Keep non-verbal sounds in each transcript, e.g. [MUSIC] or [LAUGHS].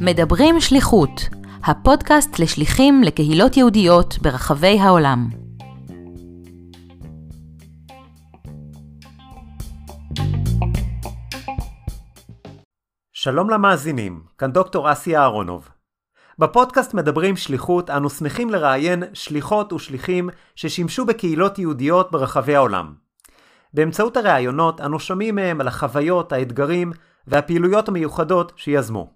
מדברים שליחות, הפודקאסט לשליחים לקהילות יהודיות ברחבי העולם. שלום למאזינים, כאן דוקטור אסי אהרונוב. בפודקאסט מדברים שליחות, אנו שמחים לראיין שליחות ושליחים ששימשו בקהילות יהודיות ברחבי העולם. באמצעות הראיונות אנו שומעים מהם על החוויות, האתגרים והפעילויות המיוחדות שיזמו.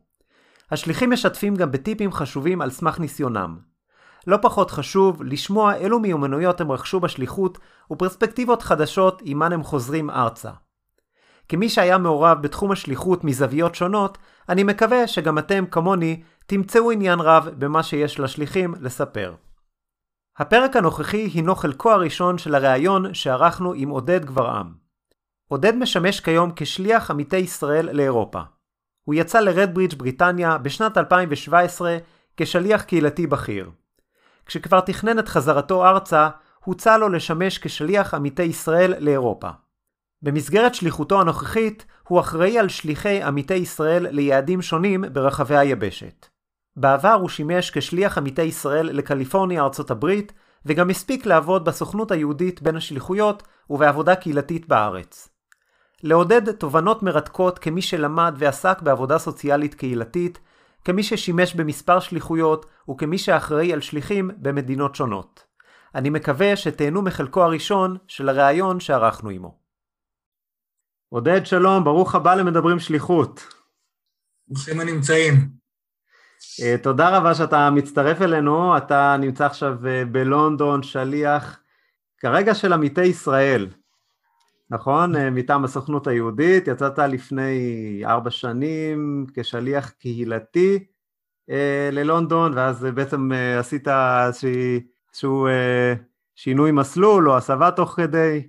השליחים משתפים גם בטיפים חשובים על סמך ניסיונם. לא פחות חשוב לשמוע אילו מיומנויות הם רכשו בשליחות ופרספקטיבות חדשות עימן הם חוזרים ארצה. כמי שהיה מעורב בתחום השליחות מזוויות שונות, אני מקווה שגם אתם, כמוני, תמצאו עניין רב במה שיש לשליחים לספר. הפרק הנוכחי הינו חלקו הראשון של הראיון שערכנו עם עודד גברעם. עודד משמש כיום כשליח עמיתי ישראל לאירופה. הוא יצא לרדברידג' בריטניה בשנת 2017 כשליח קהילתי בכיר. כשכבר תכנן את חזרתו ארצה, הוצע לו לשמש כשליח עמיתי ישראל לאירופה. במסגרת שליחותו הנוכחית, הוא אחראי על שליחי עמיתי ישראל ליעדים שונים ברחבי היבשת. בעבר הוא שימש כשליח עמיתי ישראל לקליפורניה ארצות הברית, וגם הספיק לעבוד בסוכנות היהודית בין השליחויות ובעבודה קהילתית בארץ. לעודד תובנות מרתקות כמי שלמד ועסק בעבודה סוציאלית קהילתית, כמי ששימש במספר שליחויות וכמי שאחראי על שליחים במדינות שונות. אני מקווה שתהנו מחלקו הראשון של הראיון שערכנו עמו. עודד שלום, ברוך הבא למדברים שליחות. ברוכים הנמצאים. Uh, תודה רבה שאתה מצטרף אלינו, אתה נמצא עכשיו uh, בלונדון, שליח כרגע של עמיתי ישראל, נכון? Uh, מטעם הסוכנות היהודית, יצאת לפני ארבע שנים כשליח קהילתי ללונדון, ואז בעצם עשית איזשהו שינוי מסלול או הסבה תוך כדי.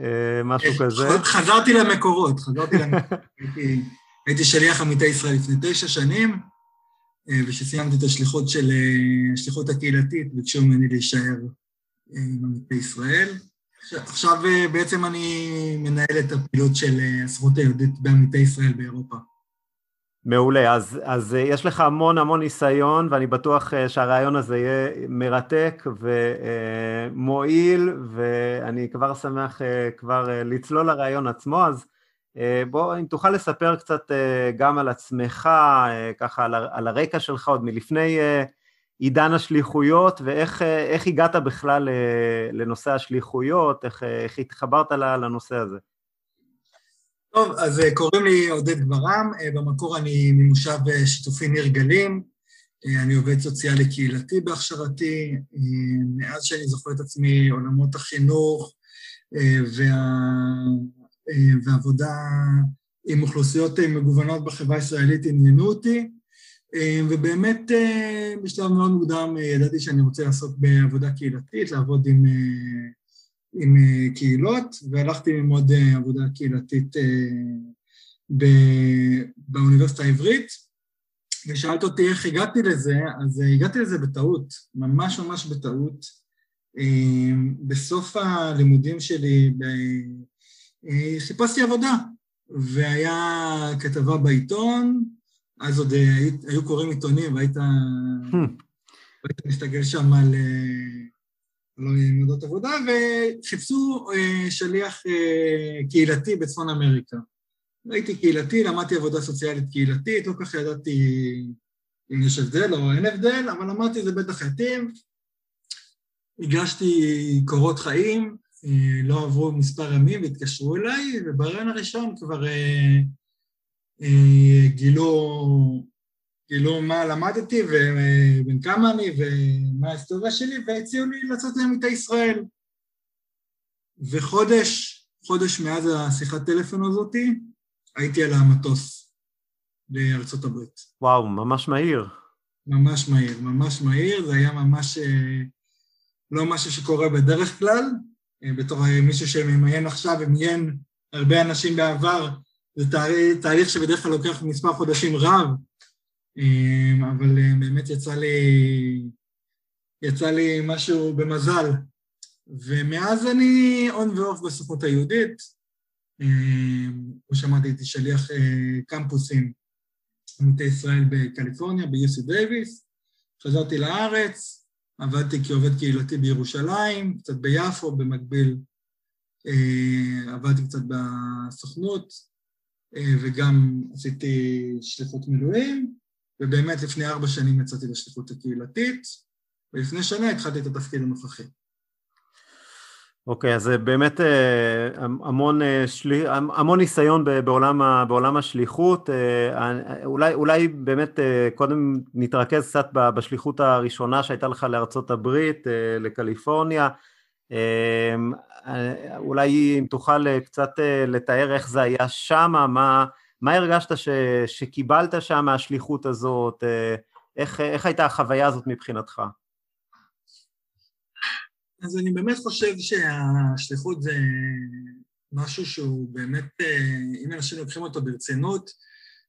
אה, משהו כזה. חזרתי למקורות, חזרתי למקורות. הייתי שליח עמיתי ישראל לפני תשע שנים, אה, וכשסיימתי את השליחות של, אה, השליחות הקהילתית, ביקשו ממני להישאר עם עמיתי ישראל. עכשיו בעצם אני מנהל את הפעילות של הסוכנות היהודית בעמיתי ישראל באירופה. מעולה, אז, אז יש לך המון המון ניסיון ואני בטוח שהרעיון הזה יהיה מרתק ומועיל ואני כבר שמח כבר לצלול לרעיון עצמו, אז בוא אם תוכל לספר קצת גם על עצמך, ככה על, על הרקע שלך עוד מלפני עידן השליחויות ואיך הגעת בכלל לנושא השליחויות, איך, איך התחברת לנושא הזה. טוב, אז אה, קוראים לי עודד גברם, אה, במקור אני ממושב אה, שיתופי ניר גלים, אני עובד סוציאלי קהילתי בהכשרתי, מאז שאני זוכר את עצמי עולמות החינוך וה... והעבודה עם אוכלוסיות מגוונות בחברה הישראלית עניינו אותי, ובאמת בשלב מאוד מוקדם ידעתי שאני רוצה לעסוק בעבודה קהילתית, לעבוד עם עם אה, קהילות, והלכתי ללמוד אה, עבודה קהילתית אה, באוניברסיטה העברית, ושאלת אותי איך הגעתי לזה, אז הגעתי לזה בטעות, ממש ממש בטעות. בסוף הלימודים שלי חיפשתי עבודה, והיה כתבה בעיתון, אז עוד היו קוראים עיתונים והיית hmm. מסתגל שם על לא מעודות עבודה, וחיפשו אה, שליח אה, קהילתי בצפון אמריקה. הייתי קהילתי, למדתי עבודה סוציאלית קהילתית, לא כך ידעתי אם יש הבדל או אין הבדל, אבל אמרתי זה בטח יתאים. הגשתי קורות חיים, אה, לא עברו מספר ימים והתקשרו אליי, וברעיון הראשון כבר גילו כאילו מה למדתי ובן כמה אני ומה ההיסטוריה שלי, והציעו לי לצאת לעמיתי ישראל. וחודש, חודש מאז השיחת טלפון הזאתי, הייתי על המטוס לארצות הברית. וואו, ממש מהיר. ממש מהיר, ממש מהיר, זה היה ממש אה, לא משהו שקורה בדרך כלל. אה, בתור מישהו שממיין עכשיו ומיין הרבה אנשים בעבר, זה תהליך שבדרך כלל לוקח מספר חודשים רב, אמ, אבל אה, באמת יצא לי, יצא לי משהו במזל. ומאז אני און ואוף בסוכנות היהודית. כמו שאמרתי, הייתי שליח קמפוסים במטה ישראל בקליפורניה, ב-UC דייוויס. חזרתי לארץ, עבדתי כעובד קהילתי בירושלים, קצת ביפו, במקביל עבדתי קצת בסוכנות, וגם עשיתי שליחות מילואים, ובאמת לפני ארבע שנים יצאתי לשליחות הקהילתית, ולפני שנה התחלתי את התפקיד הנוכחי. אוקיי, אז באמת אה, המון, אה, המון ניסיון בעולם, בעולם השליחות, אה, אולי, אולי באמת קודם נתרכז קצת בשליחות הראשונה שהייתה לך לארצות הברית, לקליפורניה, אולי אם תוכל קצת לתאר איך זה היה שם, מה, מה הרגשת ש, שקיבלת שם מהשליחות הזאת, איך, איך הייתה החוויה הזאת מבחינתך? אז אני באמת חושב שהשליחות זה משהו שהוא באמת, אם אנשים לוקחים אותו ברצינות,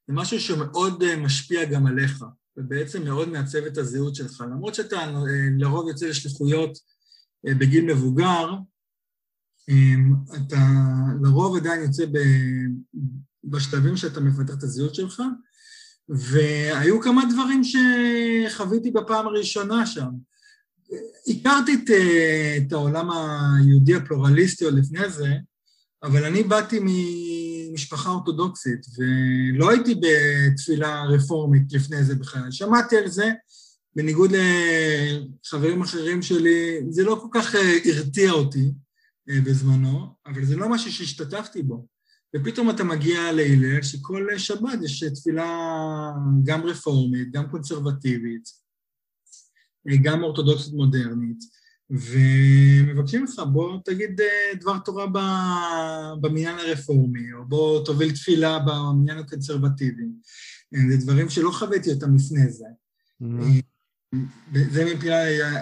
זה משהו שמאוד משפיע גם עליך, ובעצם מאוד מעצב את הזהות שלך. למרות שאתה לרוב יוצא לשליחויות בגיל מבוגר, אתה לרוב עדיין יוצא בשלבים שאתה מפתח את הזהות שלך, והיו כמה דברים שחוויתי בפעם הראשונה שם. הכרתי את, אה, את העולם היהודי הפלורליסטי עוד לפני זה, אבל אני באתי ממשפחה אורתודוקסית, ולא הייתי בתפילה רפורמית לפני זה בכלל. שמעתי על זה, בניגוד לחברים אחרים שלי, זה לא כל כך אה, הרתיע אותי אה, בזמנו, אבל זה לא משהו שהשתתפתי בו. ופתאום אתה מגיע להלל, שכל שבת יש תפילה גם רפורמית, גם קונסרבטיבית, גם אורתודוקסית מודרנית, ומבקשים לך, בוא תגיד אה, דבר תורה במניין הרפורמי, או בוא תוביל תפילה במניין הקונסרבטיבי. אה, זה דברים שלא חוויתי אותם לפני זה. Mm-hmm. זה מבחינת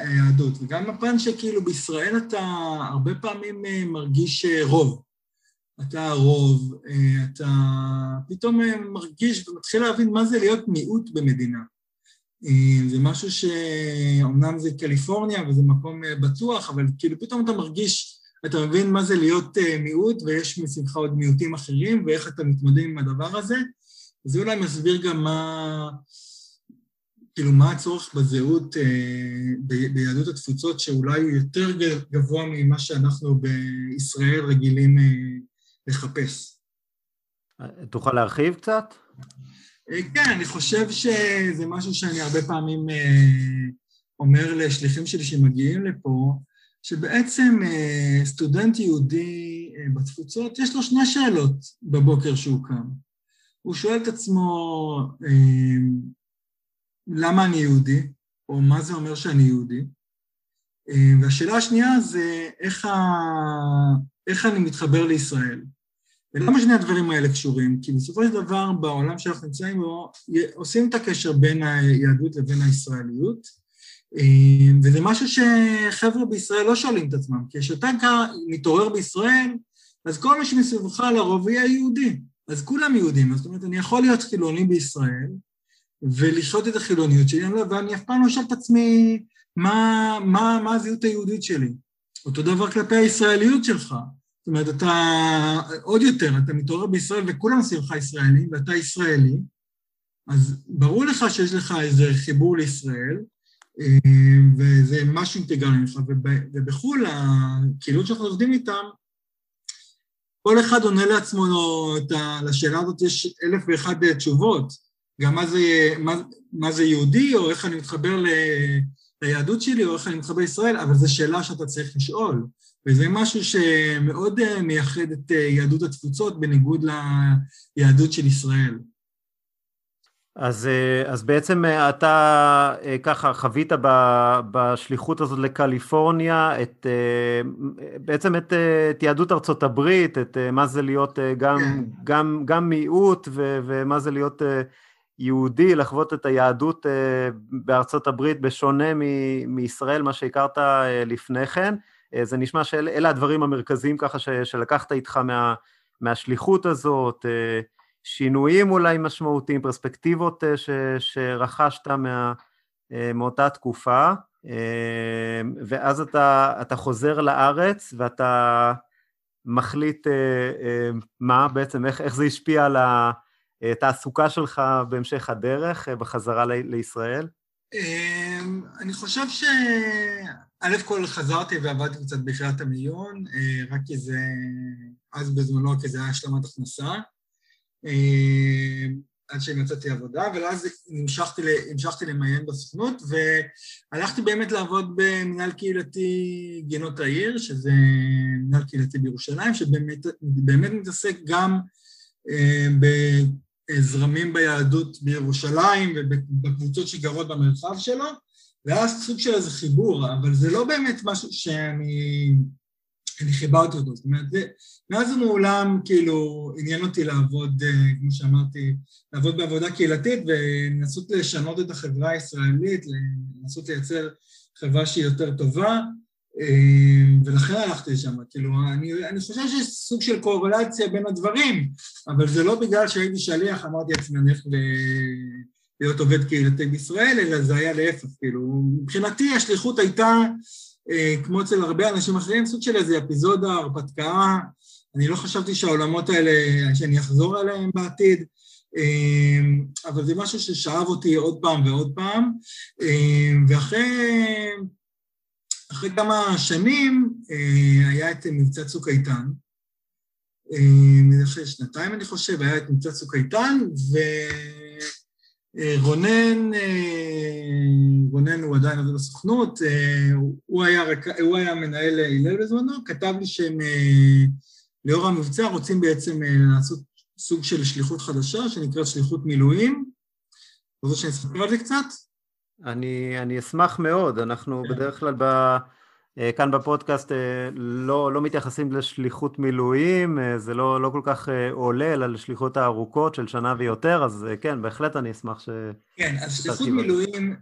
היהדות. וגם הפן שכאילו בישראל אתה הרבה פעמים מרגיש רוב. אתה הרוב, אתה פתאום מרגיש ומתחיל להבין מה זה להיות מיעוט במדינה. אה, זה משהו שאומנם זה קליפורניה וזה מקום אה, בטוח, אבל כאילו פתאום אתה מרגיש, אתה מבין מה זה להיות אה, מיעוט ויש מסביבך עוד מיעוטים אחרים ואיך אתה מתמודד עם הדבר הזה. זה אולי מסביר גם מה, כאילו מה הצורך בזהות ביהדות התפוצות שאולי הוא יותר גבוה ממה שאנחנו בישראל רגילים לחפש. תוכל להרחיב קצת? אה, כן, אני חושב שזה משהו שאני הרבה פעמים אה, אומר לשליחים שלי שמגיעים לפה, שבעצם אה, סטודנט יהודי בתפוצות, יש לו שני שאלות בבוקר שהוא קם. הוא שואל את עצמו, למה אני יהודי, או מה זה אומר שאני יהודי, והשאלה השנייה זה איך, ה... איך אני מתחבר לישראל. ולמה שני הדברים האלה קשורים? כי בסופו של דבר בעולם שאנחנו נמצאים בו עושים את הקשר בין היהדות לבין הישראליות אה, וזה משהו שחבר'ה בישראל לא שואלים את עצמם כי כשאתה מתעורר בישראל אז כל מי שמסביבך לרוב יהיה יהודי. אז כולם יהודים, זאת אומרת אני יכול להיות חילוני בישראל ולשחוט את החילוניות שלי ואני אף פעם לא אשאל את עצמי מה, מה, מה הזהות היהודית שלי? אותו דבר כלפי הישראליות שלך זאת אומרת, אתה עוד יותר, אתה מתעורר בישראל וכולם סביבך ישראלים ואתה ישראלי, אז ברור לך שיש לך איזה חיבור לישראל, אה, וזה משהו אינטגרלי לך, ובחו"ל, הקהילות שאנחנו עובדים איתם, כל אחד עונה לעצמו את ה... לשאלה הזאת יש אלף ואחד תשובות, גם מה זה, מה, מה זה יהודי, או איך אני מתחבר ל, ליהדות שלי, או איך אני מתחבר לישראל, אבל זו שאלה שאתה צריך לשאול. וזה משהו שמאוד אה, מייחד את אה, יהדות התפוצות בניגוד ליהדות של ישראל. אז, אה, אז בעצם אתה ככה חווית בשליחות הזאת לקליפורניה את, בעצם את, את יהדות ארצות הברית, את מה זה להיות גם, כן. גם, גם מיעוט ו, ומה זה להיות יהודי, לחוות את היהדות בארצות הברית בשונה מ, מישראל, מה שהכרת לפני כן. אה, זה נשמע שאלה הדברים המרכזיים ככה ש, שלקחת איתך מה, מהשליחות הזאת, אה, שינויים אולי משמעותיים, פרספקטיבות אה, ש, שרכשת מה, מאותה תקופה, ואז אתה, אתה חוזר לארץ ואתה מחליט מה בעצם, איך, איך זה השפיע על התעסוקה שלך בהמשך הדרך, בחזרה לישראל? אמ, אני חושב ש... א' כל חזרתי ועבדתי קצת ביחידת המיון, רק כי זה, אז בזמנו כי זה היה השלמת הכנסה. אמ, עד שמצאתי עבודה, ואז המשכתי, המשכתי למיין בסוכנות, והלכתי באמת לעבוד במנהל קהילתי גינות העיר, שזה מנהל קהילתי בירושלים, שבאמת מתעסק גם בזרמים ביהדות בירושלים ובקבוצות שגרות במרחב שלו, ואז סוג של איזה חיבור, אבל זה לא באמת משהו שאני... אני חיברתי אותו, זאת אומרת, מאז ומעולם כאילו עניין אותי לעבוד, אה, כמו שאמרתי, לעבוד בעבודה קהילתית ולנסות לשנות את החברה הישראלית, לנסות לייצר חברה שהיא יותר טובה, ולכן הלכתי לשם, כאילו, אני, אני חושב שיש סוג של קורלציה בין הדברים, אבל זה לא בגלל שהייתי שליח, אמרתי לעצמי, אני הולך להיות עובד קהילתי בישראל, אלא זה היה להפך, כאילו, מבחינתי השליחות הייתה אה, כמו אצל הרבה אנשים אחרים, סוג של איזה אפיזודה, הרפתקה, אני לא חשבתי שהעולמות האלה, שאני אחזור עליהם בעתיד, אה, אבל זה משהו ששאב אותי עוד פעם ועוד פעם, אה, ואחרי אחרי כמה שנים היה את מבצע צוק איתן, אחרי שנתיים אני חושב, היה את מבצע צוק איתן, ו... רונן, אה, הוא עדיין עובד בסוכנות, אה, הוא היה, הוא היה מנהל הלל בזמנו, כתב לי שהם אה, לאור המבצע רוצים בעצם לעשות סוג של שליחות חדשה שנקראת שליחות מילואים. אתה רוצה שאני אספר על זה קצת? אני, אני אשמח מאוד, אנחנו כן. בדרך כלל ב... אה, כאן בפודקאסט אה, לא, לא מתייחסים לשליחות מילואים, אה, זה לא, לא כל כך עולה, אלא לשליחות הארוכות של שנה ויותר, אז כן, בהחלט אני אשמח ש... כן, אז שליחות מילואים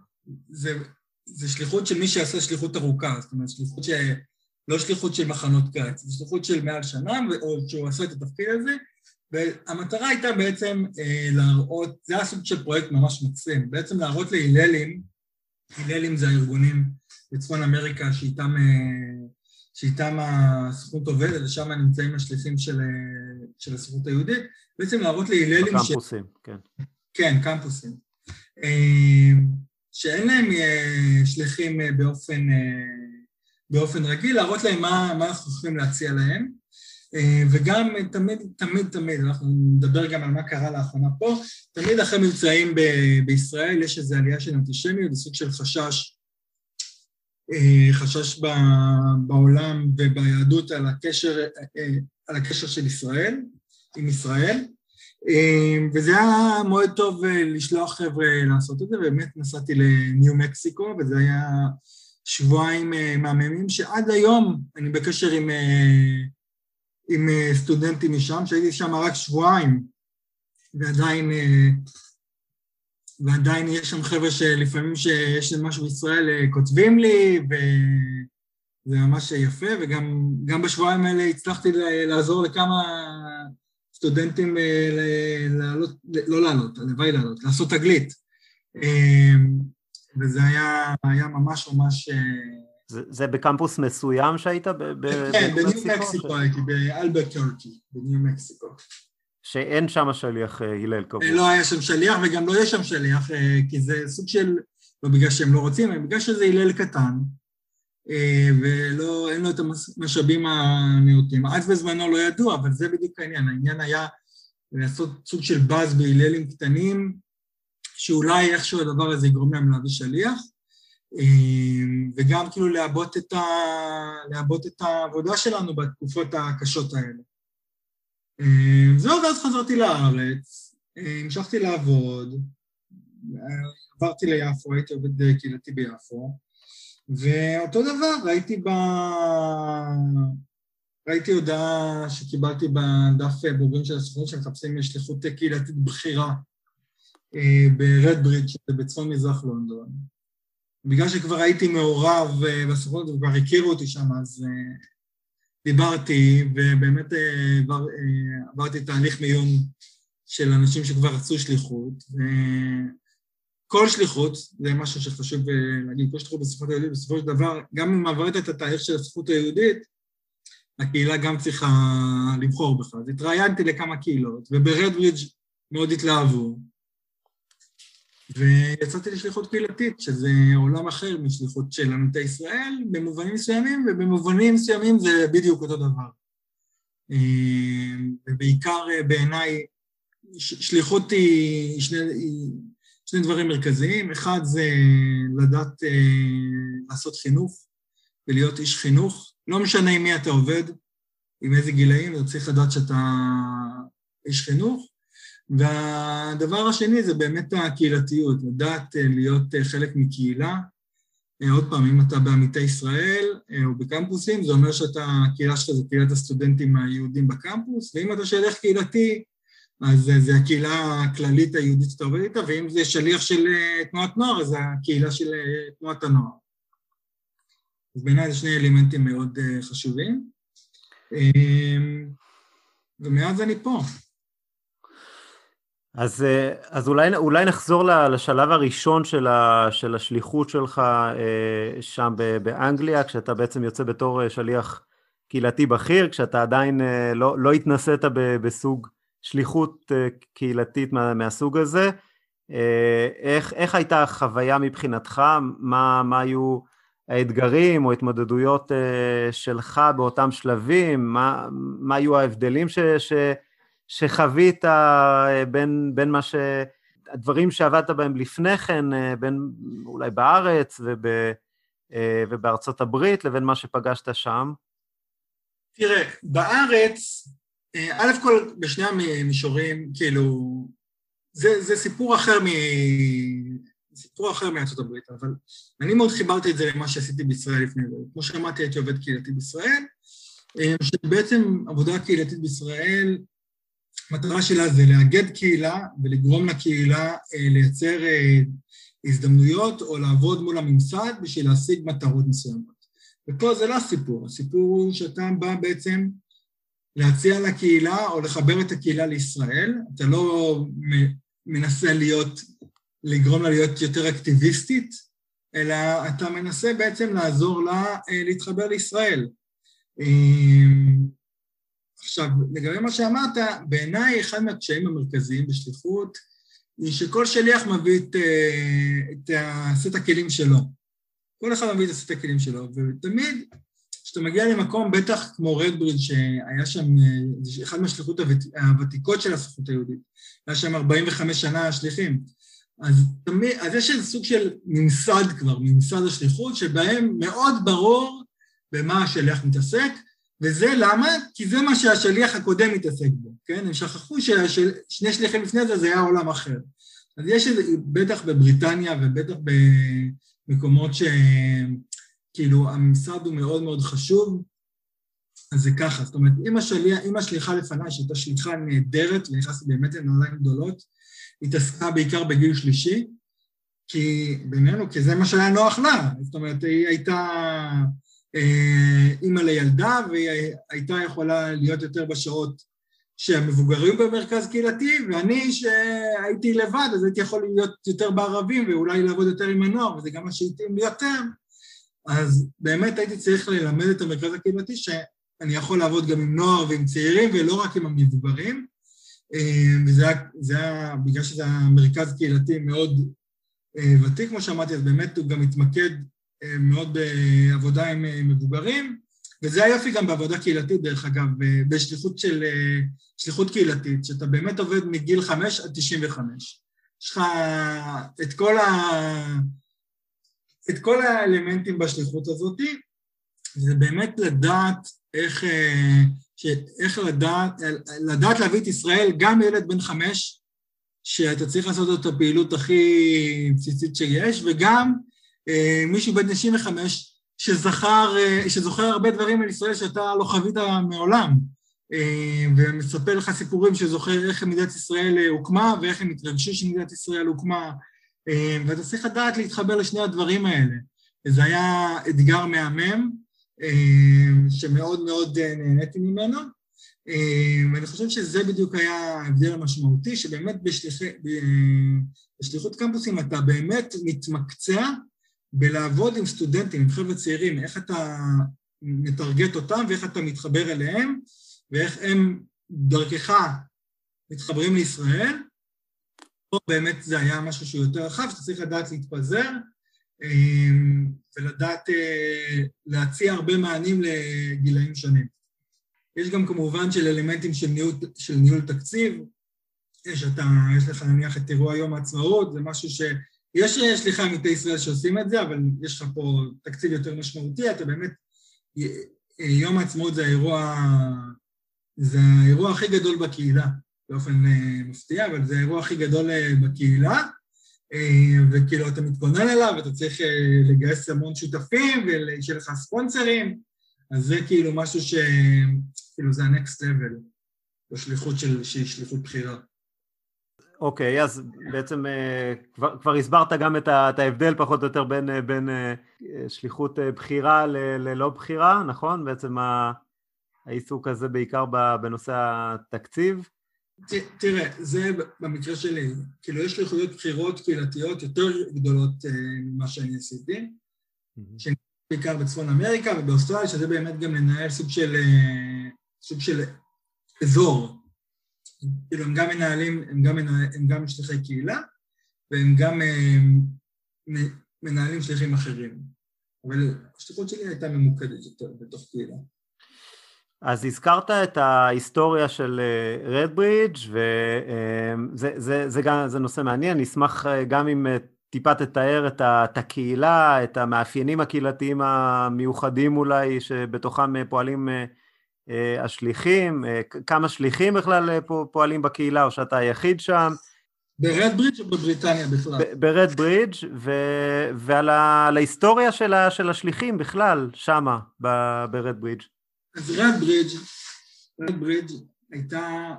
זה, זה שליחות של מי שעשה שליחות ארוכה, זאת אומרת, שליחות ש... לא שליחות של מחנות קיץ, זה שליחות של מעל שנה, או שהוא עשה את התפקיד הזה, והמטרה הייתה בעצם להראות, זה היה סוג של פרויקט ממש מקסים, בעצם להראות להיללים, היללים זה הארגונים בצפון אמריקה שאיתם, אה, שאיתם הסוכנות עובדת, ושם נמצאים השליחים של, אה, של הסוכנות היהודית, בעצם להראות להיללים... קמפוסים, ש... כן. כן, קמפוסים. אה, שאין להם שליחים באופן, באופן רגיל, להראות להם מה, מה אנחנו יכולים להציע להם. וגם תמיד, תמיד, תמיד, אנחנו נדבר גם על מה קרה לאחרונה פה, תמיד אחרי מבצעים ב- בישראל יש איזו עלייה של אנטישמיות, סוג של חשש אה, חשש בעולם וביהדות על הקשר, אה, על הקשר של ישראל, עם ישראל, אה, וזה היה מועד טוב לשלוח חבר'ה לעשות את זה, באמת נסעתי לניו מקסיקו, וזה היה שבועיים מהממים, שעד היום אני בקשר עם, עם סטודנטים משם, שהייתי שם רק שבועיים, ועדיין ועדיין יש שם חבר'ה שלפעמים שיש להם משהו בישראל אה, כותבים לי, וזה ממש יפה, וגם בשבועיים האלה הצלחתי לעזור לכמה סטודנטים אה, לעלות, לא לעלות, הלוואי לעלות, לעשות תגלית. אה, וזה היה, היה ממש ממש... זה, זה בקמפוס מסוים שהיית? כן, בניו מקסיקו הייתי, באלברטורקי, בניו מקסיקו. שאין שם שליח אה, הלל קבוע. לא היה שם שליח וגם לא יהיה שם שליח, אה, כי זה סוג של, לא בגלל שהם לא רוצים, אלא בגלל שזה הלל קטן, אה, ואין לו את המשאבים הנאותים. אז בזמנו לא ידעו, אבל זה בדיוק העניין. העניין היה לעשות סוג של באז בהללים קטנים, שאולי איכשהו הדבר הזה יגרום להם להביא שליח, וגם כאילו לעבות את, ה... לעבות את העבודה שלנו בתקופות הקשות האלה. אה, זהו, ואז חזרתי לארץ, אה, המשכתי לעבוד, עברתי ליפו, הייתי עובד קהילתי ביפו, ואותו דבר, ראיתי ב... ראיתי הודעה שקיבלתי בדף בוגרים של הסוכנות שמחפשים שליחות קהילתית בכירה אה, ברדברידג' בצפון מזרח לונדון. בגלל שכבר הייתי מעורב בסוכנות וכבר הכירו אותי שם, אז דיברתי, ובאמת אה, עבר, אה, עברתי תהליך מיון של אנשים שכבר רצו שליחות. כל שליחות, זה משהו שחשוב אה, להגיד, כל שליחות בספרות היהודית, בסופו של דבר, גם אם עברת את התהליך של הספרות היהודית, הקהילה גם צריכה לבחור בך. אז התראיינתי לכמה קהילות, וברדברידג' מאוד התלהבו, ויצאתי לשליחות קהילתית, שזה עולם אחר משליחות של עמיתי ישראל, במובנים מסוימים, ובמובנים מסוימים זה בדיוק אותו דבר. אה, ובעיקר אה, בעיניי, שליחות היא שני, היא שני דברים מרכזיים, אחד זה לדעת אה, לעשות חינוך ולהיות איש חינוך, לא משנה עם מי אתה עובד, עם איזה גילאים, אתה צריך לדעת שאתה איש חינוך, והדבר השני זה באמת הקהילתיות, לדעת אה, להיות אה, חלק מקהילה. אה, עוד פעם, אם אתה בעמיתי ישראל או בקמפוסים, זה אומר שאתה, הקהילה שלך זה קהילת הסטודנטים היהודים בקמפוס, ואם אתה שליח קהילתי, אז זה הקהילה הכללית היהודית שאתה עובד איתה, ואם זה שליח של תנועת נוער, אז זה הקהילה של תנועת הנוער. אז בעיניי זה שני אלמנטים מאוד חשובים. ומאז אני פה. אז, אה, אז אולי, אולי נחזור לשלב הראשון של, ה, של השליחות שלך אה, שם באנגליה, כשאתה בעצם יוצא בתור אה, שליח קהילתי בכיר, כשאתה עדיין לא, לא התנסית בסוג שליחות קהילתית מה, מהסוג הזה. איך, איך הייתה החוויה מבחינתך? מה, מה היו האתגרים או התמודדויות שלך באותם שלבים? מה, מה היו ההבדלים ש... ש שחווית אה, בין, בין מה ש... הדברים שעבדת בהם לפני כן, אה, בין אולי בארץ וב, אה, ובארצות הברית, לבין מה שפגשת שם? תראה, בארץ, א' כל בשני המישורים, כאילו, זה, זה סיפור אחר מ... סיפור אחר מארצות הברית, אבל אני מאוד חיברתי את זה למה שעשיתי בישראל לפני זה. כמו שאמרתי, הייתי עובד קהילתי בישראל, שבעצם עבודה קהילתית בישראל המטרה שלה זה לאגד קהילה ולגרום לקהילה אה, לייצר אה, הזדמנויות או לעבוד מול הממסד בשביל להשיג מטרות מסוימות. ופה זה לא הסיפור, הסיפור הוא שאתה בא בעצם להציע לקהילה או לחבר את הקהילה לישראל, אתה לא מנסה להיות, לגרום לה להיות יותר אקטיביסטית, אלא אתה מנסה בעצם לעזור לה אה, להתחבר לישראל. עכשיו, לגבי מה שאמרת, בעיניי אחד מהקשיים המרכזיים בשליחות היא שכל שליח מביא את, אה, את סט הכלים שלו. כל אחד מביא את סט הכלים שלו, ותמיד כשאתה מגיע למקום, בטח כמו רדבריד, שהיה שם, אה, זה אחד מהשליחות הוותיקות של הסוכנות היהודית, היה שם 45 שנה שליחים, אז, תמיד, אז יש איזה סוג של ממסד כבר, ממסד השליחות, שבהם מאוד ברור במה השליח מתעסק, וזה למה? כי זה מה שהשליח הקודם התעסק בו, כן? הם שכחו ששני שליחים לפני זה זה היה עולם אחר. אז יש איזה, בטח בבריטניה ובטח במקומות שכאילו הממסד הוא מאוד מאוד חשוב, אז זה ככה. זאת אומרת, אם, השליח, אם השליחה לפניי, שהייתה שליחה נהדרת, ונכנסתי באמת לנעליים גדולות, התעסקה בעיקר בגיל שלישי, כי בינינו, כי זה מה שהיה נוח לה. זאת אומרת, היא הייתה... אה, אימא לילדה, והיא הייתה יכולה להיות יותר בשעות שהמבוגרים במרכז קהילתי, ואני שהייתי לבד, אז הייתי יכול להיות יותר בערבים ואולי לעבוד יותר עם הנוער, וזה גם מה שהתאים לי יותר. אז באמת הייתי צריך ללמד את המרכז הקהילתי שאני יכול לעבוד גם עם נוער ועם צעירים ולא רק עם המבוגרים. אה, וזה היה, היה, בגלל שזה היה מרכז קהילתי מאוד אה, ותיק, כמו שאמרתי, אז באמת הוא גם התמקד מאוד בעבודה עם אה, מבוגרים, וזה היופי גם בעבודה קהילתית, דרך אגב, בשליחות של, אה, שליחות קהילתית, שאתה באמת עובד מגיל 5 עד 95. יש לך את כל, ה... את כל האלמנטים בשליחות הזאת, זה באמת לדעת איך, אה, איך לדעת, לדעת להביא את ישראל, גם ילד בן חמש, שאתה צריך לעשות את הפעילות הכי בסיסית שיש, וגם אה, מישהו בן 95 שזכר, אה, שזוכר הרבה דברים על ישראל שאתה לא חווית מעולם, אה, ומספר לך סיפורים שזוכר איך מדינת ישראל הוקמה ואיך הם התרגשו שמדינת ישראל הוקמה, ואתה צריך לדעת להתחבר לשני הדברים האלה. זה היה אתגר מהמם, שמאוד מאוד נהניתי ממנו, ואני חושב שזה בדיוק היה ההבדל המשמעותי, שבאמת בשליח, בשליחות קמפוסים אתה באמת מתמקצע בלעבוד עם סטודנטים, עם חבר'ה צעירים, איך אתה מטרגט אותם ואיך אתה מתחבר אליהם ואיך הם דרכך מתחברים לישראל. פה באמת זה היה משהו שהוא יותר רחב, שאתה צריך לדעת להתפזר אמ, ולדעת אה, להציע הרבה מענים לגילאים שונים. יש גם כמובן של אלמנטים של ניהול, של ניהול תקציב, יש, אתה, יש לך נניח את אירוע יום העצמאות, זה משהו ש... יש שליחי עמיתי ישראל שעושים את זה, אבל יש לך פה תקציב יותר משמעותי, אתה באמת... יום העצמאות זה האירוע, זה האירוע הכי גדול בקהילה, באופן אה, מפתיע, אבל זה האירוע הכי גדול אה, בקהילה, אה, וכאילו אתה מתכונן אליו, אתה צריך לגייס המון שותפים ושיהיה לך ספונסרים, אז זה כאילו משהו ש... כאילו זה ה-next level בשליחות של... שהיא שליחות בחירה. אוקיי, אז בעצם uh, כבר, כבר הסברת גם את, ה, את ההבדל פחות או יותר בין, uh, בין uh, שליחות בחירה ל, ללא בחירה, נכון? בעצם העיסוק הזה בעיקר בנושא התקציב. ת, תראה, זה במקרה שלי, כאילו יש שליחויות בחירות קהילתיות יותר גדולות ממה שאני עשיתי, mm-hmm. בעיקר בצפון אמריקה ובאוסטרליה, שזה באמת גם לנהל סוג של, סוג של אזור. כאילו הם גם מנהלים, הם גם, מנהל, הם גם שליחי קהילה והם גם הם, אה, מנהלים שליחים אחרים. אבל השליחות שלי הייתה ממוקדת יותר בתוך קהילה. אז הזכרת את ההיסטוריה של רדברידג' אה, וזה אה, זה, זה גם, זה נושא מעניין, אני אשמח גם אם טיפה תתאר את הקהילה, את המאפיינים הקהילתיים המיוחדים אולי שבתוכם פועלים השליחים, אה, כמה שליחים בכלל אה, פועלים בקהילה, או שאתה היחיד שם. ברד ברידג' או בבריטניה בכלל? ברד ברידג' ו... ועל ה... ההיסטוריה של, ה... של השליחים בכלל, שמה, ברד ברידג'. אז רד ברידג', רד ברידג' הייתה,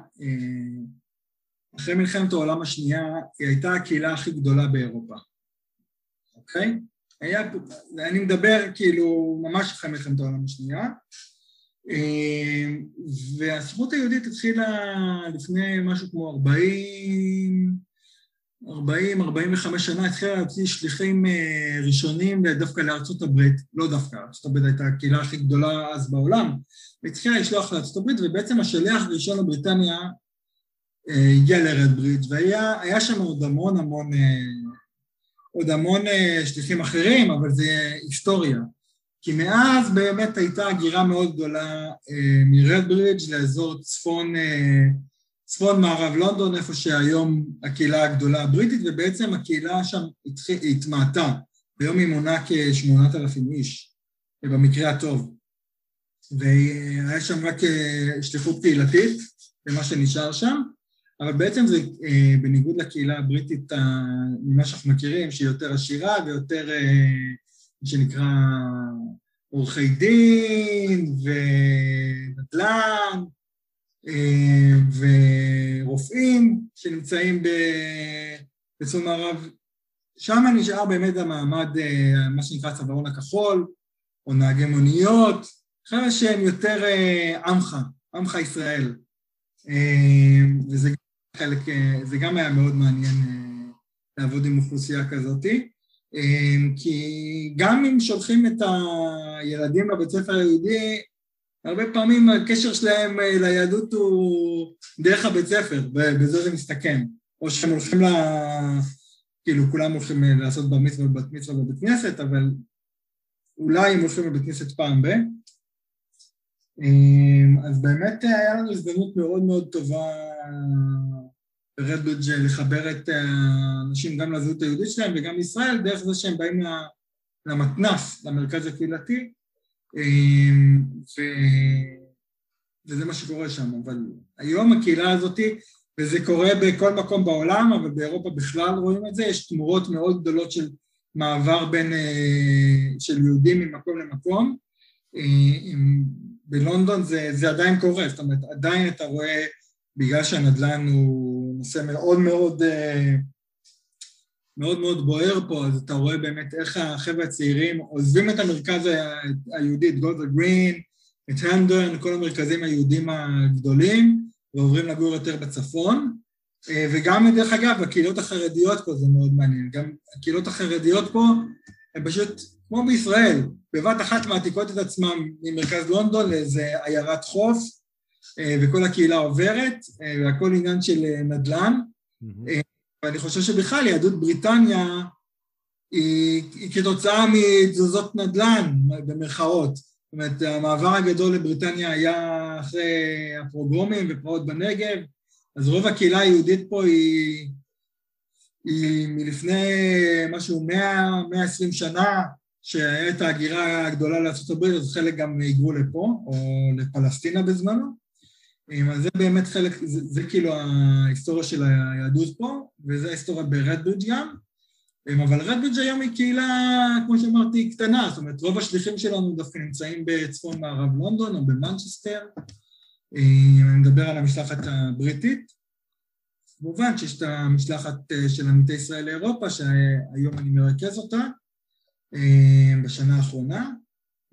אחרי מלחמת העולם השנייה, היא הייתה הקהילה הכי גדולה באירופה, אוקיי? היה, אני מדבר כאילו ממש אחרי מלחמת העולם השנייה, והסוכנות היהודית התחילה לפני משהו כמו 40, 40, 45 שנה, התחילה להוציא שליחים אה, ראשונים דווקא לארצות הברית, לא דווקא, ארצות הברית הייתה הקהילה הכי גדולה אז בעולם, והתחילה לשלוח לארצות הברית, ובעצם השליח הראשון לבריטניה אה, הגיע לרד ברידג' והיה שם עוד המון המון, אה, עוד המון שליחים אחרים, אבל זה היסטוריה. כי מאז באמת הייתה הגירה מאוד גדולה אה, מרדברידג' לאזור צפון, אה, צפון מערב לונדון, איפה שהיום הקהילה הגדולה הבריטית, ובעצם הקהילה שם התמעטה. ביום היא מונה כשמונת אלפים איש, במקרה הטוב. והיה שם רק אה, שליחות קהילתית, זה מה שנשאר שם, אבל בעצם זה אה, בניגוד לקהילה הבריטית, ממה שאנחנו מכירים, שהיא יותר עשירה ויותר... אה, מה שנקרא עורכי דין ונדל"ן אה, ורופאים שנמצאים בצפון מערב. שם נשאר באמת המעמד, אה, מה שנקרא צווארון הכחול, או נהגי מוניות, אחרי שהם יותר אה, עמך, עמך ישראל. וזה חלק, זה גם היה מאוד מעניין לעבוד עם אוכלוסייה כזאתי. אמ, כי גם אם שולחים את הילדים לבית ספר היהודי, הרבה פעמים הקשר שלהם אה, ליהדות הוא דרך הבית ספר, ובזה זה מסתכם. או שהם הולכים ל... כאילו, כולם הולכים אה, לעשות בר מצווה ובת מצווה בבית כנסת, אבל אולי הם הולכים לבית כנסת פעם ב... אמ, אז באמת אה, היה לנו הזדמנות מאוד מאוד טובה ברדברידג' לחבר את האנשים גם לזהות היהודית שלהם וגם לישראל דרך זה שהם באים למתנ"ס, למרכז הקהילתי אמ, ו... וזה מה שקורה שם, אבל היום הקהילה הזאת, וזה קורה בכל מקום בעולם, אבל באירופה בכלל רואים את זה, יש תמורות מאוד גדולות של מעבר בין, אה, של יהודים ממקום למקום. אה, בלונדון זה, זה עדיין קורה, זאת אומרת עדיין אתה רואה בגלל שהנדל"ן הוא נושא מאוד מאוד אה, מאוד מאוד בוער פה, אז אתה רואה באמת איך החבר'ה הצעירים עוזבים את המרכז היהודי, את גולדה גרין, את הנדון, כל המרכזים היהודים הגדולים, ועוברים לגור יותר בצפון. אה, וגם, דרך אגב, הקהילות החרדיות פה זה מאוד מעניין. גם הקהילות החרדיות פה, הן פשוט כמו בישראל, בבת אחת מעתיקות את עצמם ממרכז לונדון לאיזה עיירת חוף, וכל הקהילה עוברת, אה, והכל עניין של אה, נדל"ן. Mm-hmm. ואני חושב שבכלל יהדות בריטניה היא, היא כתוצאה מתזוזות נדל"ן, במרכאות. זאת אומרת, המעבר הגדול לבריטניה היה אחרי הפרוגרומים ופרעות בנגב, אז רוב הקהילה היהודית פה היא, היא מלפני משהו 100, 120 שנה, שהייתה ההגירה הגדולה לארה"ב, אז חלק גם היגרו לפה, או לפלסטינה בזמנו. אז זה באמת חלק, זה, זה כאילו ההיסטוריה של היהדות פה, וזה ההיסטוריה ברדברידג' גם. אבל רדברידג' היום היא קהילה, כמו שאמרתי, קטנה, זאת אומרת, רוב השליחים שלנו דווקא נמצאים בצפון מערב לונדון או במנצ'סטר. אני מדבר על המשלחת הבריטית. כמובן שיש את המשלחת של עמיתי ישראל לאירופה, שהיום אני מרכז אותה. אה, בשנה האחרונה,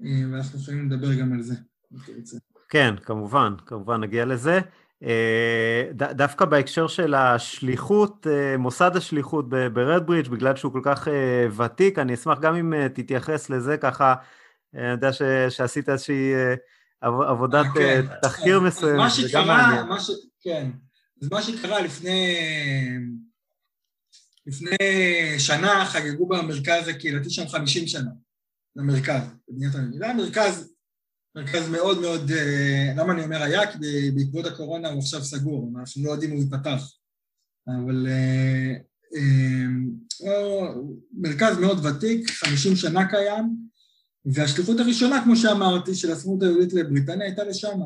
אה, ואנחנו יכולים לדבר גם על זה, כן, כמובן, כמובן נגיע לזה. אה, ד, דווקא בהקשר של השליחות, מוסד השליחות ברדברידג', בגלל שהוא כל כך ותיק, אני אשמח גם אם תתייחס לזה ככה, אני יודע ש, שעשית איזושהי עבודת כן. תחקיר מסוימת, זה גם מעניין. ש... כן, אז מה שקרה לפני לפני שנה חגגו במרכז הקהילתי שם 50 שנה, למרכז, בבניית המדינה. זה היה מרכז, מאוד מאוד, אה, למה אני אומר היה? כי בעקבות הקורונה הוא עכשיו סגור, אנחנו לא יודעים אם הוא ייפתח. אבל אה, אה, מרכז מאוד ותיק, 50 שנה קיים, והשליחות הראשונה, כמו שאמרתי, של הסמות היהודית לבריטניה הייתה לשם.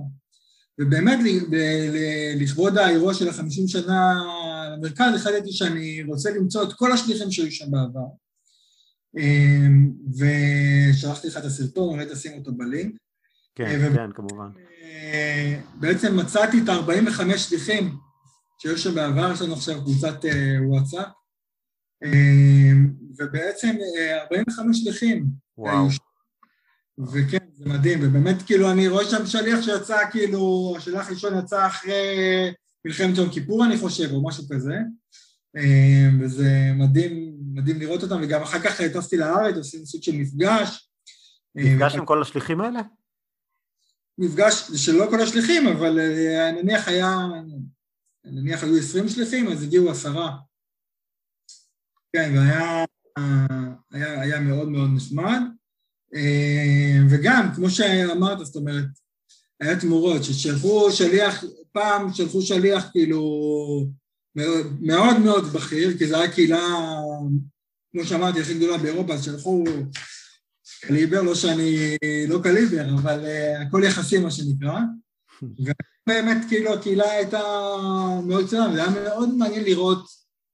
ובאמת לכבוד האירוע של החמישים שנה למרכז, החלטתי שאני רוצה למצוא את כל השליחים שהיו שם בעבר. ושלחתי לך את הסרטון, אולי תשים אותו בלינק. כן, ו... כן, כמובן. אה, בעצם מצאתי את ה-45 שליחים שהיו שם בעבר, יש לנו עכשיו קבוצת אה, וואטסאפ, ובעצם 45 אה, שליחים. וואו. וכן, זה מדהים, ובאמת כאילו אני רואה שם שליח שיצא כאילו, השליח הראשון יצא אחרי מלחמת יום כיפור אני חושב, או משהו כזה, אה, וזה מדהים, מדהים לראות אותם, וגם אחר כך טסתי לארץ, עשינו סוג של מפגש. אה, מפגש עם כל השליחים האלה? מפגש של לא כל השליחים, אבל אה, נניח היה, נניח היו עשרים שליחים, אז הגיעו עשרה. כן, והיה היה, היה מאוד מאוד נחמד. וגם, כמו שאמרת, זאת אומרת, היה תמורות, ששלחו שליח, פעם שלחו שליח כאילו מאוד, מאוד בכיר, כי זו הייתה קהילה, כמו שאמרתי, הכי גדולה באירופה, אז שלחו קליבר, לא שאני לא קליבר, אבל uh, הכל יחסי מה שנקרא. [LAUGHS] ובאמת כאילו הקהילה הייתה מאוד קטנה, וזה היה מאוד מעניין לראות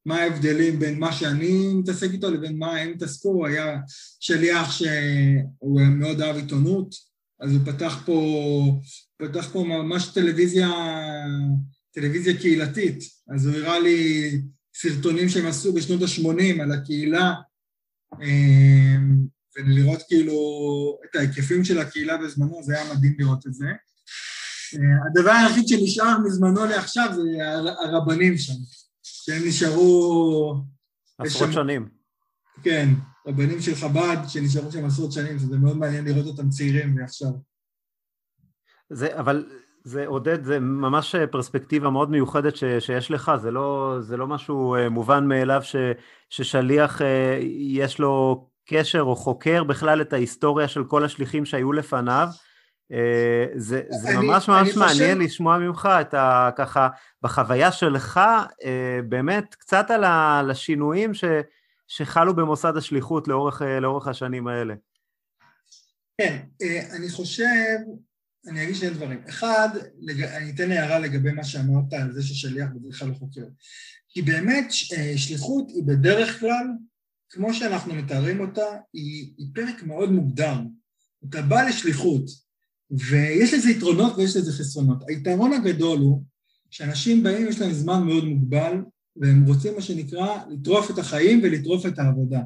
מה ההבדלים בין מה שאני מתעסק איתו לבין מה הם התעסקו, היה שליח שהוא מאוד אהב עיתונות, אז הוא פתח פה, פתח פה ממש טלוויזיה, טלוויזיה קהילתית, אז הוא הראה לי סרטונים שהם עשו בשנות ה-80 על הקהילה, אמ, ולראות כאילו את ההיקפים של הקהילה בזמנו, זה היה מדהים לראות את זה. אה, הדבר היחיד שנשאר מזמנו לעכשיו זה הרבנים שם, שהם נשארו... עשרות שנים. כן, רבנים של חב"ד שנשארו שם עשרות שנים, זה מאוד מעניין לראות אותם צעירים ועכשיו. זה, אבל זה עודד, זה ממש פרספקטיבה מאוד מיוחדת ש, שיש לך, זה לא, זה לא משהו אה, מובן מאליו ש, ששליח אה, יש לו קשר או חוקר בכלל את ההיסטוריה של כל השליחים שהיו לפניו. אה, זה, זה אני, ממש ממש מעניין חושב... לשמוע ממך את ה... ככה, בחוויה שלך, באמת קצת על השינויים ש... שחלו במוסד השליחות לאורך, אה, לאורך השנים האלה? כן, אה, אני חושב, אני אגיד שני דברים. אחד, אני אתן הערה לגבי מה שאמרת על זה ששליח בדרך כלל לא חוקר. כי באמת אה, שליחות היא בדרך כלל, כמו שאנחנו מתארים אותה, היא, היא פרק מאוד מוגדר. אתה בא לשליחות, ויש לזה יתרונות ויש לזה חסרונות. היתרון הגדול הוא שאנשים באים, יש להם זמן מאוד מוגבל, והם רוצים מה שנקרא לטרוף את החיים ולטרוף את העבודה.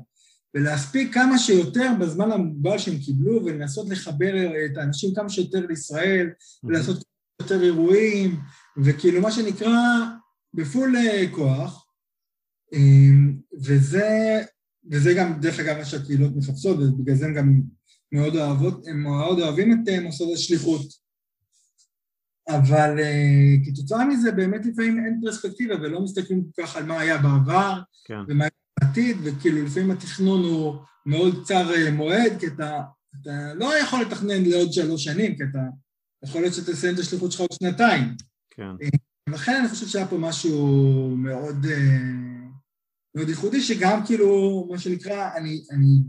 ולהספיק כמה שיותר בזמן המוגבל שהם קיבלו ולנסות לחבר את האנשים כמה שיותר לישראל ולעשות יותר אירועים וכאילו מה שנקרא בפול אה, כוח אמ, וזה וזה גם, דרך אגב, מה שהקהילות מחפשות, ובגלל זה הם גם מאוד אוהבות, הם מאוד אוהבים את מוסד השליחות. אבל uh, כתוצאה מזה באמת לפעמים אין פרספקטיבה ולא מסתכלים כל כך על מה היה בעבר כן. ומה היה בעתיד, וכאילו לפעמים התכנון הוא מאוד קצר מועד, כי אתה, אתה לא יכול לתכנן לעוד שלוש שנים, כי אתה יכול להיות שתסיים את השליחות שלך עוד שנתיים. כן. לכן אני חושב שהיה פה משהו מאוד, מאוד ייחודי, שגם כאילו, מה שנקרא, אני, אני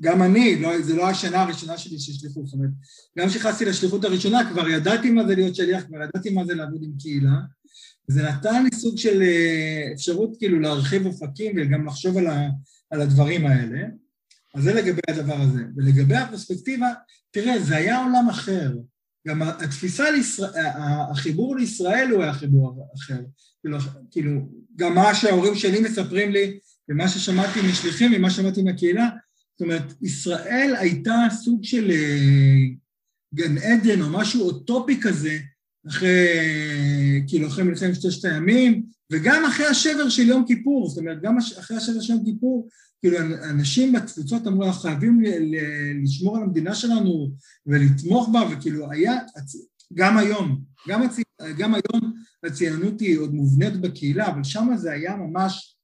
גם אני, לא, זה לא השנה הראשונה שלי של שליחות, זאת אומרת, גם כשנכנסתי לשליחות הראשונה כבר ידעתי מה זה להיות שליח, כבר ידעתי מה זה לעבוד עם קהילה, וזה נתן לי סוג של אה, אפשרות כאילו להרחיב אופקים וגם לחשוב על, ה, על הדברים האלה. אז זה לגבי הדבר הזה. ולגבי הפרספקטיבה, תראה, זה היה עולם אחר. גם התפיסה, לישראל, החיבור לישראל הוא היה חיבור אחר. כאילו, כאילו, גם מה שההורים שלי מספרים לי, ומה ששמעתי משליחים, ומה ששמעתי מהקהילה, זאת אומרת, ישראל הייתה סוג של אה, גן עדן או משהו אוטופי כזה, אחרי, כאילו, אחרי מלחמת ששת הימים, וגם אחרי השבר של יום כיפור, זאת אומרת, גם אחרי השבר של יום כיפור, כאילו, אנשים בתפוצות אמרו, אנחנו חייבים לשמור על המדינה שלנו ולתמוך בה, וכאילו, היה, גם היום, גם, הצי, גם היום הציונות היא עוד מובנית בקהילה, אבל שם זה היה ממש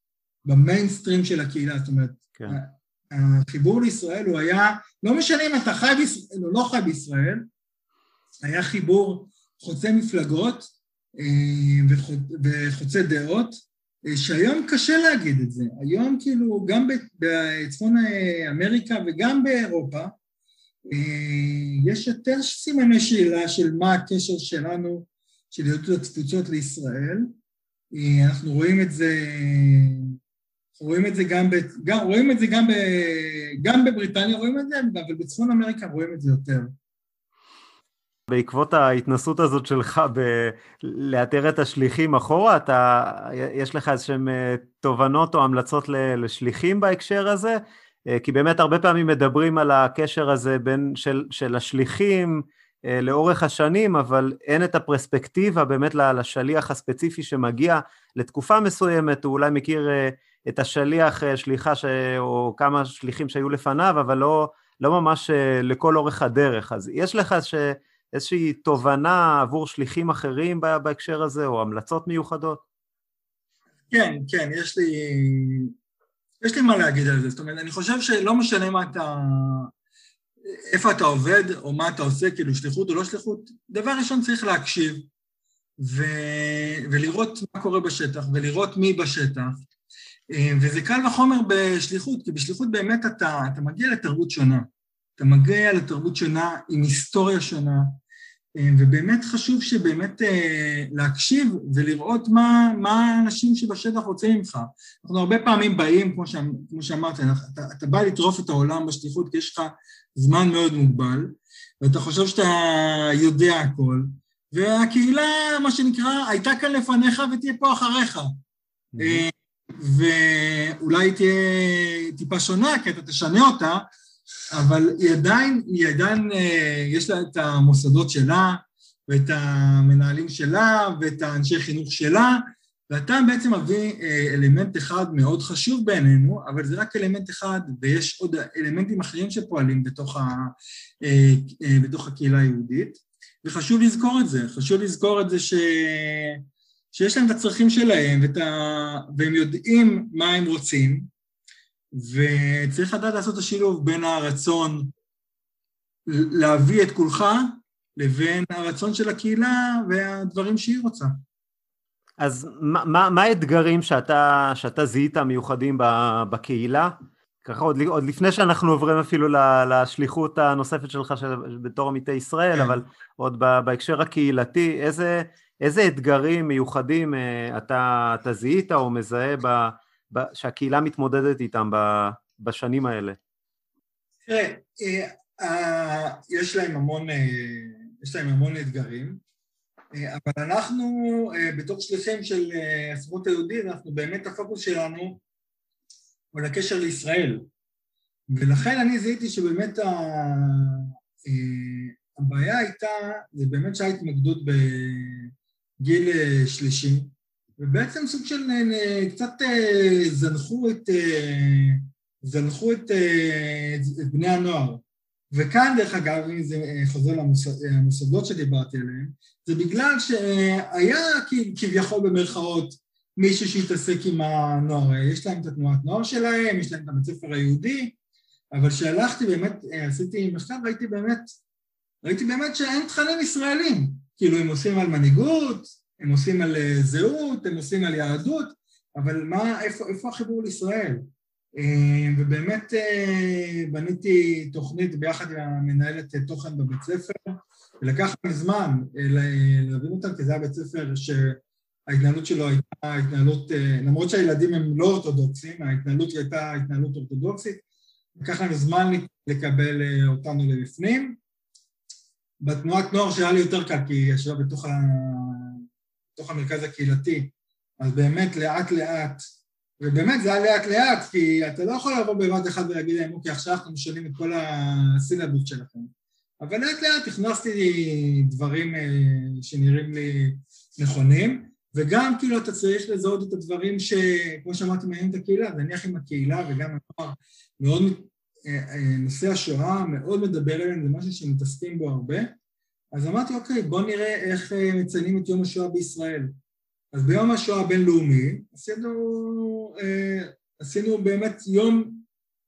במיינסטרים של הקהילה, זאת אומרת, כן. החיבור לישראל הוא היה, לא משנה אם אתה חי בישראל או לא חי בישראל, היה חיבור חוצה מפלגות אה, וחוצה דעות, אה, שהיום קשה להגיד את זה. היום כאילו גם בצפון אמריקה וגם באירופה אה, יש יותר סימני שאלה של מה הקשר שלנו, של יהדות התפוצות לישראל. אנחנו רואים את זה רואים את זה גם, ב, גם, רואים את זה גם, ב, גם בבריטניה רואים את זה, אבל בצפון אמריקה רואים את זה יותר. בעקבות ההתנסות הזאת שלך בלאתר את השליחים אחורה, אתה, יש לך איזשהם אה, תובנות או המלצות לשליחים בהקשר הזה? אה, כי באמת הרבה פעמים מדברים על הקשר הזה בין, של, של השליחים אה, לאורך השנים, אבל אין את הפרספקטיבה באמת לשליח הספציפי שמגיע לתקופה מסוימת, הוא אולי מכיר את השליח, אה, שליחה, ש... או כמה שליחים שהיו לפניו, אבל לא, לא ממש אה, לכל אורך הדרך. אז יש לך ש... איזושהי תובנה עבור שליחים אחרים בהקשר הזה, או המלצות מיוחדות? כן, כן, יש לי, יש לי מה להגיד על זה. זאת אומרת, אני חושב שלא משנה מה אתה, איפה אתה עובד, או מה אתה עושה, כאילו שליחות או לא שליחות, דבר ראשון צריך להקשיב, ו, ולראות מה קורה בשטח, ולראות מי בשטח, אה, וזה קל וחומר בשליחות, כי בשליחות באמת אתה, אתה מגיע לתרבות שונה. אתה מגיע לתרבות שונה עם היסטוריה שונה, ובאמת חשוב שבאמת אה, להקשיב ולראות מה, מה האנשים שבשטח רוצים ממך. אנחנו הרבה פעמים באים, כמו, ש, כמו שאמרת, אתה, אתה בא לטרוף את העולם בשליחות כי יש לך זמן מאוד מוגבל, ואתה חושב שאתה יודע הכל, והקהילה, מה שנקרא, הייתה כאן לפניך ותהיה פה אחריך. Mm-hmm. ואולי תהיה טיפה שונה, כי אתה תשנה אותה, אבל היא עדיין, היא עדיין, אה, יש לה את המוסדות שלה, ואת המנהלים שלה, ואת האנשי חינוך שלה, ואתה בעצם מביא אה, אלמנט אחד מאוד חשוב בעינינו, אבל זה רק אלמנט אחד, ויש עוד אלמנטים אחרים שפועלים בתוך, ה, אה, בתוך הקהילה היהודית, וחשוב לזכור את זה, חשוב לזכור את זה ש... שיש להם את הצרכים שלהם ואת ה... והם יודעים מה הם רוצים, וצריך לדעת לעשות את השילוב בין הרצון להביא את כולך לבין הרצון של הקהילה והדברים שהיא רוצה. אז מה, מה האתגרים שאתה, שאתה זיהית מיוחדים בקהילה? ככה עוד, עוד לפני שאנחנו עוברים אפילו לשליחות הנוספת שלך של, בתור עמיתי ישראל, כן. אבל עוד בהקשר הקהילתי, איזה, איזה אתגרים מיוחדים אה, אתה, אתה זיהית או מזהה ב, שהקהילה מתמודדת איתם בשנים האלה? תראה, אה, יש להם המון, אה, יש להם המון אתגרים, אבל אנחנו בתור שליחים של הסוכנות היהודית, אנחנו באמת הפוקוס שלנו הוא לקשר לישראל. ולכן אני זיהיתי שבאמת הבעיה הייתה, זה באמת שההתמקדות גיל אה, שלישי, ובעצם סוג של קצת זנחו את, זנחו את, את בני הנוער. וכאן, דרך אגב, אם זה חוזר למוסדות שדיברתי עליהם, זה בגלל שהיה כביכול במרכאות מישהו שהתעסק עם הנוער, יש להם את התנועת נוער שלהם, יש להם את הבית ספר היהודי, אבל כשהלכתי באמת, עשיתי מחקר, ראיתי באמת, ראיתי באמת שאין תכנים ישראלים, כאילו הם עושים על מנהיגות, הם עושים על אה, זהות, הם עושים על יהדות, אבל מה, איפה, איפה החיבור לישראל? אה, ובאמת אה, בניתי תוכנית ביחד עם המנהלת תוכן בבית ספר, ולקח לי זמן להבין אותה, כי זה היה בית ספר שההתנהלות שלו הייתה התנהלות, למרות שהילדים הם לא אורתודוקסים, ההתנהלות הייתה התנהלות אורתודוקסית, לקח לנו זמן לקבל אותנו לבפנים. בתנועת נוער שהיה לי יותר קל, כי היא ישבה בתוך. בתוך המרכז הקהילתי, אז באמת לאט לאט, ובאמת זה היה לאט לאט, כי אתה לא יכול לבוא בבת אחד ולהגיד להם, אוקיי, עכשיו אנחנו משנים את כל הסילבוס שלכם. אבל לאט לאט הכנסתי דברים אה, שנראים לי נכונים, וגם כאילו אתה צריך לזהות את הדברים שכמו שאמרתי מעניין את הקהילה, נניח עם הקהילה וגם הנוער מאוד, אה, אה, נושא השואה מאוד מדבר אליהם, זה משהו שמתעסקים בו הרבה, אז אמרתי אוקיי בוא נראה איך מציינים את יום השואה בישראל. אז ביום השואה הבינלאומי עשינו, עשינו באמת יום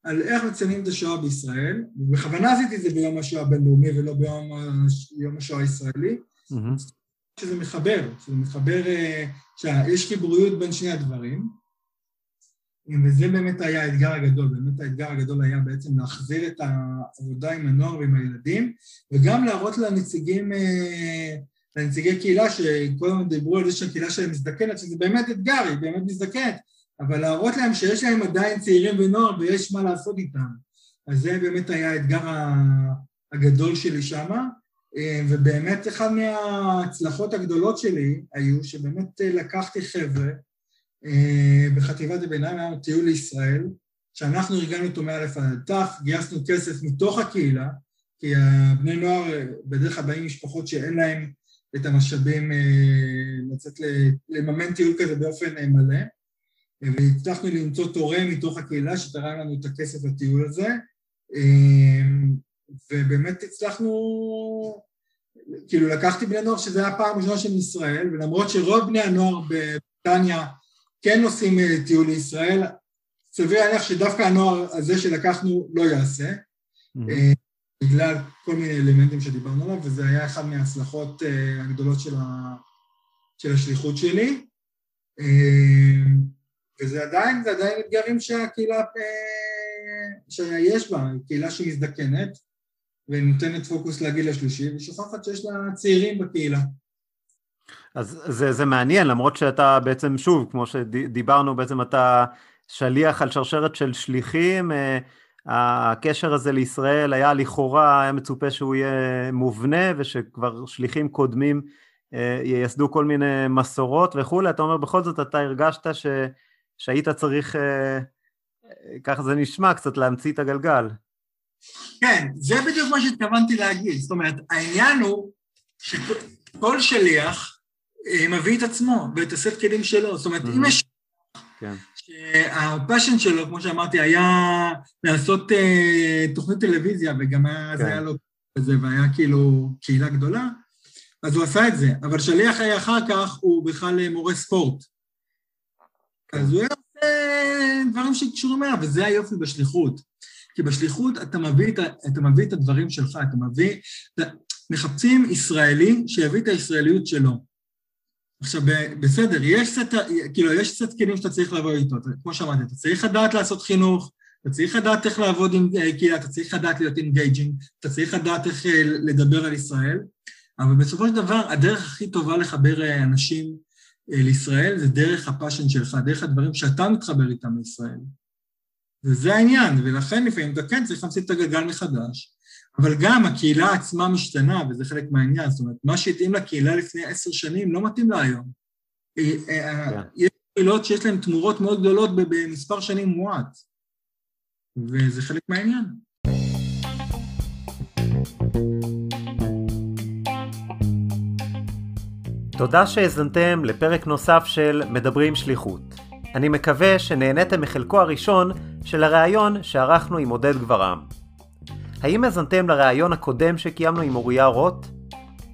על איך מציינים את השואה בישראל, ובכוונה עשיתי את זה ביום השואה הבינלאומי ולא ביום השואה הישראלי, mm-hmm. שזה מחבר, שזה מחבר, אה, שיש חיבוריות בין שני הדברים, וזה באמת היה האתגר הגדול, באמת האתגר הגדול היה בעצם להחזיר את העבודה עם הנוער ועם הילדים, וגם להראות לנציגים, אה, לנציגי קהילה שכל דיברו על זה שהקהילה שלהם מזדקנת, שזה באמת אתגר, היא באמת מזדקנת, אבל להראות להם שיש להם עדיין צעירים ונוער ויש מה לעשות איתם. אז זה באמת היה האתגר הגדול שלי שמה, אה, ובאמת אחת מההצלחות הגדולות שלי היו שבאמת אה, לקחתי חבר'ה בחטיבת הביניים, היה טיול לישראל, שאנחנו ארגנו אותו מאלף עד תף, גייסנו כסף מתוך הקהילה, כי הבני נוער בדרך כלל באים משפחות שאין להם את המשאבים לצאת לממן טיול כזה באופן מלא, והצלחנו למצוא תורם מתוך הקהילה שתרם לנו את הכסף לטיול הזה, ובאמת הצלחנו כאילו לקחתי בני נוער שזה היה הפעם הראשונה של ישראל, ולמרות שרוב בני הנוער בבריטניה כן עושים אה, טיול לישראל, סביר להניח שדווקא הנוער הזה שלקחנו לא יעשה, mm-hmm. בגלל כל מיני אלמנטים שדיברנו עליו, וזה היה אחד מההצלחות אה, הגדולות של, ה... של השליחות שלי. וזה עדיין, זה עדיין אתגרים שהקהילה, שיש בה, קהילה שמזדקנת, ונותנת פוקוס לגיל השלישי, ושוכחת שיש לה צעירים בקהילה. אז זה, זה מעניין, למרות שאתה בעצם, שוב, כמו שדיברנו, בעצם אתה שליח על שרשרת של שליחים, אה, הקשר הזה לישראל היה לכאורה, היה מצופה שהוא יהיה מובנה, ושכבר שליחים קודמים אה, ייסדו כל מיני מסורות וכולי, אתה אומר, בכל זאת אתה הרגשת ש, שהיית צריך, אה, ככה זה נשמע, קצת להמציא את הגלגל. כן, זה בדיוק מה שהתכוונתי להגיד. זאת אומרת, העניין הוא שכל שליח מביא את עצמו ואת הסט כלים שלו. זאת אומרת, אם יש... כן. שהפאשן שלו, כמו שאמרתי, היה לעשות uh, תוכנית טלוויזיה, וגם היה, כן. זה היה לו כזה, והיה כאילו קהילה גדולה, אז הוא עשה את זה. אבל שליח היה אחר כך, הוא בכלל אה, מורה ספורט. כן. אז הוא היה עושה דברים שקשורים אליו, וזה היופי בשליחות. כי בשליחות אתה מביא את, אתה מביא את הדברים שלך, אתה מביא... אתה, מחפשים ישראלי שיביא את הישראליות שלו. עכשיו, בסדר, יש סט, כאילו, יש סט כלים שאתה צריך לבוא איתו, כמו שאמרתי, אתה צריך לדעת לעשות חינוך, אתה צריך לדעת איך לעבוד עם אה, קהילה, אתה צריך לדעת להיות engaging, אתה צריך לדעת איך אה, לדבר על ישראל, אבל בסופו של דבר, הדרך הכי טובה לחבר אה, אנשים לישראל זה דרך ה passion שלך, דרך הדברים שאתה מתחבר איתם לישראל. וזה העניין, ולכן לפעמים אתה כן צריך להמציא את הגלגל מחדש, אבל גם הקהילה עצמה משתנה, וזה חלק מהעניין, זאת אומרת, מה שהתאים לקהילה לפני עשר שנים לא מתאים לה היום. אה, אה, כן. יש קהילות שיש להן תמורות מאוד גדולות במספר שנים מועט, וזה חלק מהעניין. תודה שהאזנתם לפרק נוסף של מדברים שליחות. אני מקווה שנהניתם מחלקו הראשון של הראיון שערכנו עם עודד גברעם. האם האזנתם לראיון הקודם שקיימנו עם אוריה רוט?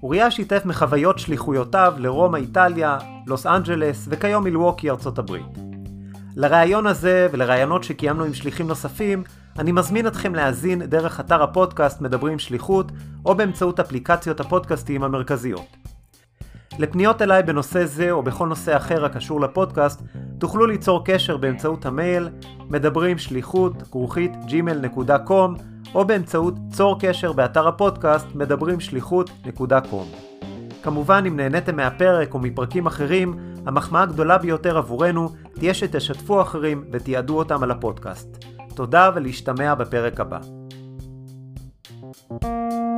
אוריה שיתף מחוויות שליחויותיו לרומא איטליה, לוס אנג'לס וכיום מילווקי ארצות הברית. לראיון הזה ולראיונות שקיימנו עם שליחים נוספים, אני מזמין אתכם להאזין דרך אתר הפודקאסט מדברים שליחות או באמצעות אפליקציות הפודקאסטים המרכזיות. לפניות אליי בנושא זה או בכל נושא אחר הקשור לפודקאסט, תוכלו ליצור קשר באמצעות המייל מדברים שליחות כרוכית gmail.com או באמצעות צור קשר באתר הפודקאסט מדברים שליחות.com. כמובן, אם נהניתם מהפרק או מפרקים אחרים, המחמאה הגדולה ביותר עבורנו תהיה שתשתפו אחרים ותיעדו אותם על הפודקאסט. תודה ולהשתמע בפרק הבא. thank you